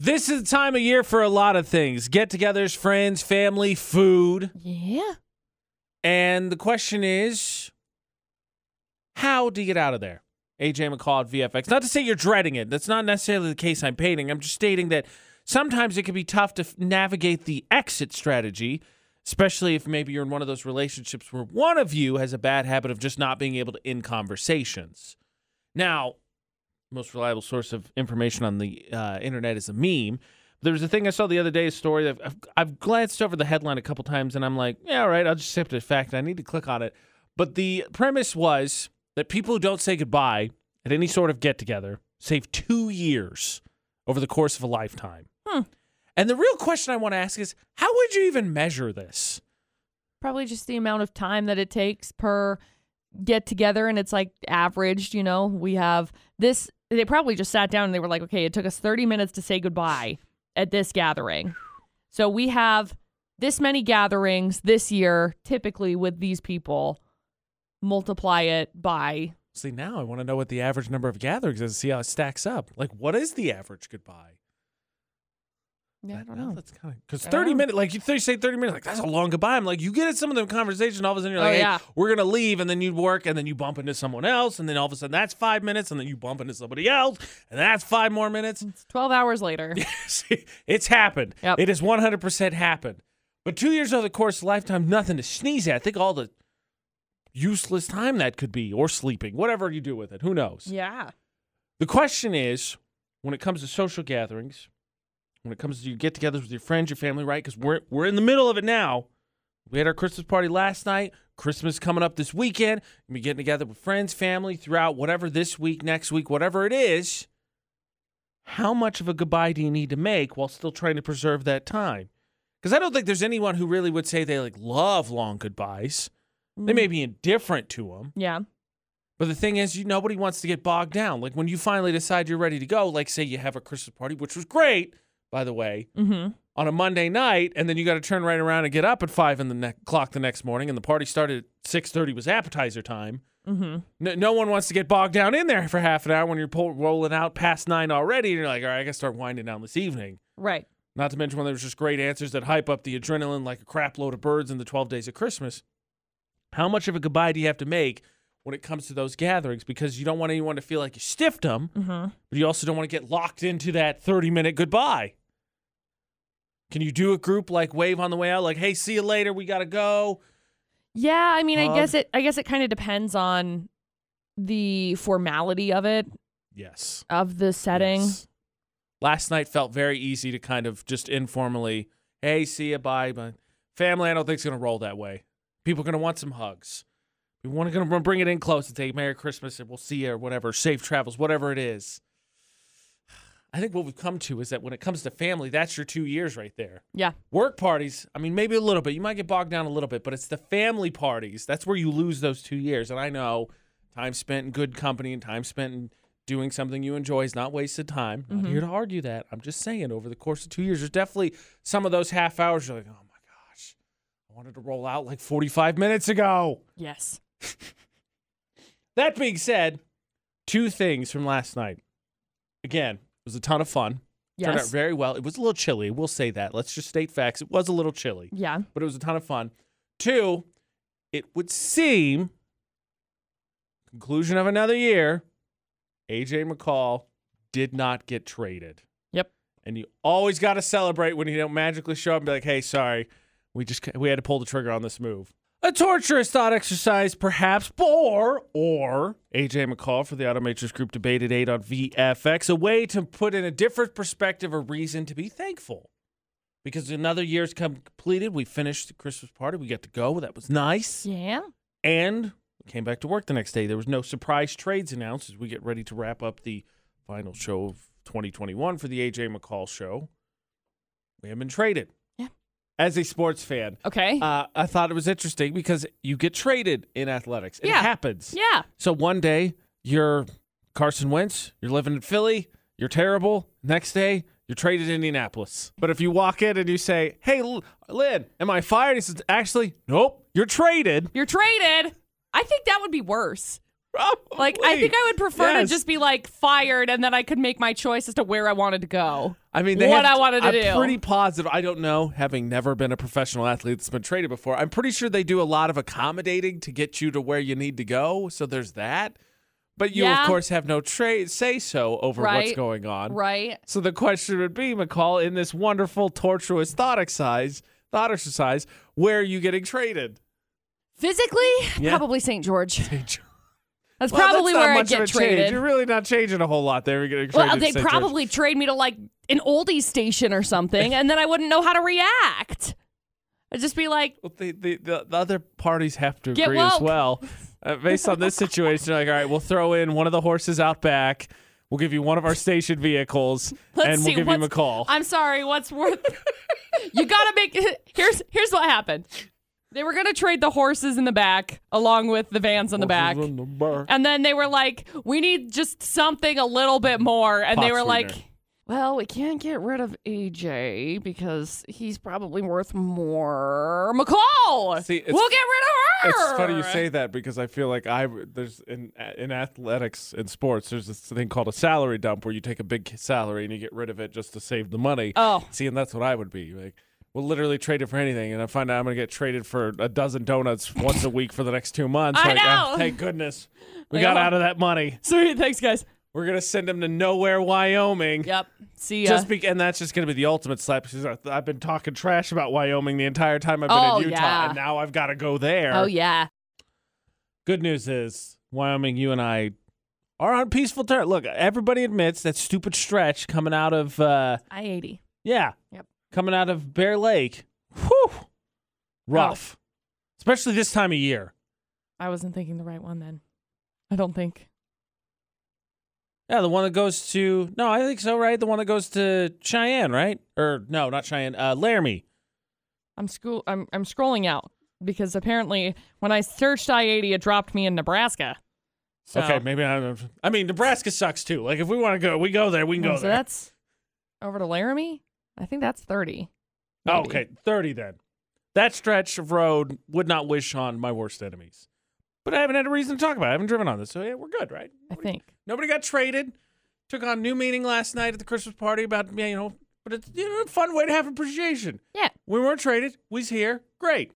This is the time of year for a lot of things get togethers, friends, family, food. Yeah. And the question is how do you get out of there? AJ McCall at VFX. Not to say you're dreading it. That's not necessarily the case I'm painting. I'm just stating that sometimes it can be tough to f- navigate the exit strategy, especially if maybe you're in one of those relationships where one of you has a bad habit of just not being able to end conversations. Now, most reliable source of information on the uh, internet is a meme. There was a thing I saw the other day, a story that I've, I've glanced over the headline a couple times, and I'm like, yeah, all right, I'll just accept it fact. I need to click on it. But the premise was that people who don't say goodbye at any sort of get together save two years over the course of a lifetime. Hmm. And the real question I want to ask is how would you even measure this? Probably just the amount of time that it takes per get together and it's like averaged, you know. We have this they probably just sat down and they were like, "Okay, it took us 30 minutes to say goodbye at this gathering." So we have this many gatherings this year typically with these people. Multiply it by See, now I want to know what the average number of gatherings is, see how it stacks up. Like, what is the average goodbye? Yeah, I don't know. That's kind of because thirty minutes, like you th- say thirty minutes, like that's a long goodbye. I'm like, you get in some of them conversation, all of a sudden you're Oh, like, hey, yeah. we're gonna leave, and then you work, and then you bump into someone else, and then all of a sudden that's five minutes, and then you bump into somebody else, and that's five more minutes. It's 12 hours later. See, it's happened. Yep. It has one hundred percent happened. But two years over the course of lifetime, nothing to sneeze at. Think all the useless time that could be, or sleeping, whatever you do with it. Who knows? yeah. The question is, when it comes to social gatherings, when it comes to your get-togethers with your friends, your family, right? Because we're we're in the middle of it now. We had our Christmas party last night. Christmas coming up this weekend. We'll be getting together with friends, family throughout whatever this week, next week, whatever it is. How much of a goodbye do you need to make while still trying to preserve that time? Because I don't think there's anyone who really would say they like love long goodbyes. They mm. may be indifferent to them. Yeah. But the thing is, you nobody wants to get bogged down. Like when you finally decide you're ready to go, like say you have a Christmas party, which was great, by the way, Mhm. on a Monday night, and then you got to turn right around and get up at five in the ne- clock the next morning, and the party started at six thirty was appetizer time. Mhm. No, no one wants to get bogged down in there for half an hour when you're rolling out past nine already, and you're like, all right, I got to start winding down this evening. Right. Not to mention when there's just great answers that hype up the adrenaline like a crap load of birds in the 12 days of Christmas. How much of a goodbye do you have to make when it comes to those gatherings? Because you don't want anyone to feel like you stiffed them, Mhm. but you also don't want to get locked into that 30 minute goodbye. Can you do a group like wave on the way out, like, hey, see you later, we got to go? Yeah, I mean, I guess it I guess it kind of depends on the formality of it, Yes. of the setting. Yes. Last night felt very easy to kind of just informally, hey, see you, bye. But family, I don't think it's going to roll that way. People are going to want some hugs. We want to gonna bring it in close and say Merry Christmas and we'll see you or whatever, safe travels, whatever it is. I think what we've come to is that when it comes to family, that's your two years right there. Yeah. Work parties, I mean, maybe a little bit. You might get bogged down a little bit, but it's the family parties. That's where you lose those two years. And I know time spent in good company and time spent in doing something you enjoy is not wasted time. Not mm-hmm. here to argue that. I'm just saying, over the course of two years, there's definitely some of those half hours you're like, oh my gosh, I wanted to roll out like 45 minutes ago. Yes. That being said, two things from last night. Again, was a ton of fun. Turned out very well. It was a little chilly. We'll say that. Let's just state facts. It was a little chilly, Yeah. but it was a ton of fun. Two, it would seem, conclusion of another year, AJ McCall did not get traded. Yep. And you always got to celebrate when you don't magically show up and be like, hey, sorry, we just we had to pull the trigger on this move. A torturous thought exercise, perhaps, or or AJ McCall for the Automatrix Group debate at eight on VFX, a way to put in a different perspective, a reason to be thankful. Because another year's come completed, we finished the Christmas party, we got to go. That was nice. Yeah. And we came back to work the next day. There was no surprise trades announced as we get ready to wrap up the final show of 2021 for the AJ McCall show. We haven't been traded. Yeah. As a sports fan, Okay. uh, I thought it was interesting because you get traded in athletics. It Yeah. happens. yeah. So one day you're Carson Wentz, you're living in Philly, you're terrible. Next day you're traded to Indianapolis. But if you walk in and you say, "Hey, L- Lynn, am I fired?" He says, "Actually, nope, you're traded." You're traded. I think that would be worse. Like I think I would prefer Yes. to just be like fired and then I could make my choice as to where I wanted to go. I mean, they what have- I wanted to I'm do. pretty positive. I don't know, having never been a professional athlete that's been traded before. I'm pretty sure they do a lot of accommodating to get you to where you need to go. So there's that. But you, Yeah. of course, have no trade say so over what's going on. right. So the question would be, McCall, in this wonderful, tortuous thought exercise, thought exercise, where are you getting traded? Physically, Yeah. probably St. George. That's Well, probably that's where I get a change. traded. You're really not changing a whole lot there. You're getting Well, they. Probably trade me to like an oldies station or something, and then I wouldn't know how to react. I'd just be like, Well, the, the, the, the other parties have to agree as well. Uh, based on this situation, like, all right, we'll throw in one of the horses out back. We'll give you one of our station vehicles, Let's and we'll give you what's- McCall. I'm sorry, what's worth? you gotta make. Here's here's what happened. They were gonna trade the horses in the back along with the vans in the back. Horses in the back. And then they were like, we need just something a little bit more. And they Pot were like, sweetener. well, we can't get rid of AJ because he's probably worth more. McCall! See, it's- we'll get rid of her! It's funny you say that because I feel like I there's in in athletics and sports there's this thing called a salary dump where you take a big salary and you get rid of it just to save the money. Oh. See, and that's what I would be like. We'll literally trade it for anything, and I find out I'm gonna get traded for a dozen donuts once a week for the next two months. I like, ah, know. thank goodness we Like, got oh. out of that money. Sweet, thanks, guys. We're gonna send him to nowhere, Wyoming. Yep. See ya. Just be- and that's just going to be the ultimate slap because I've been talking trash about Wyoming the entire time I've been Oh, in Utah, yeah. and now I've got to go there. oh, yeah. Good news is, Wyoming, you and I are on peaceful terms. Look, everybody admits that stupid stretch coming out of, uh, I 80. yeah, Yep. Coming out of Bear Lake. Whew, rough, Oh. especially this time of year. I wasn't thinking the right one then. I don't think. Yeah, the one that goes to no, I think so, right? The one that goes to Cheyenne, right? Or no, not Cheyenne, uh, Laramie. I'm school. I'm I'm scrolling out because apparently when I searched I-80, it dropped me in Nebraska. So, Okay, maybe I. I mean, Nebraska sucks too. Like if we want to go, we go there. We can go Oh, so there. that's over to Laramie. I think that's 30. Oh, maybe. okay, 30 then. That stretch of road would not wish on my worst enemies. But I haven't had a reason to talk about it. I haven't driven on this. So, yeah, we're good, right? I think. Nobody got traded. Took on new meaning last night at the Christmas party about, yeah, you know, but it's you know, a fun way to have appreciation. Yeah. We weren't traded. We's here. Great.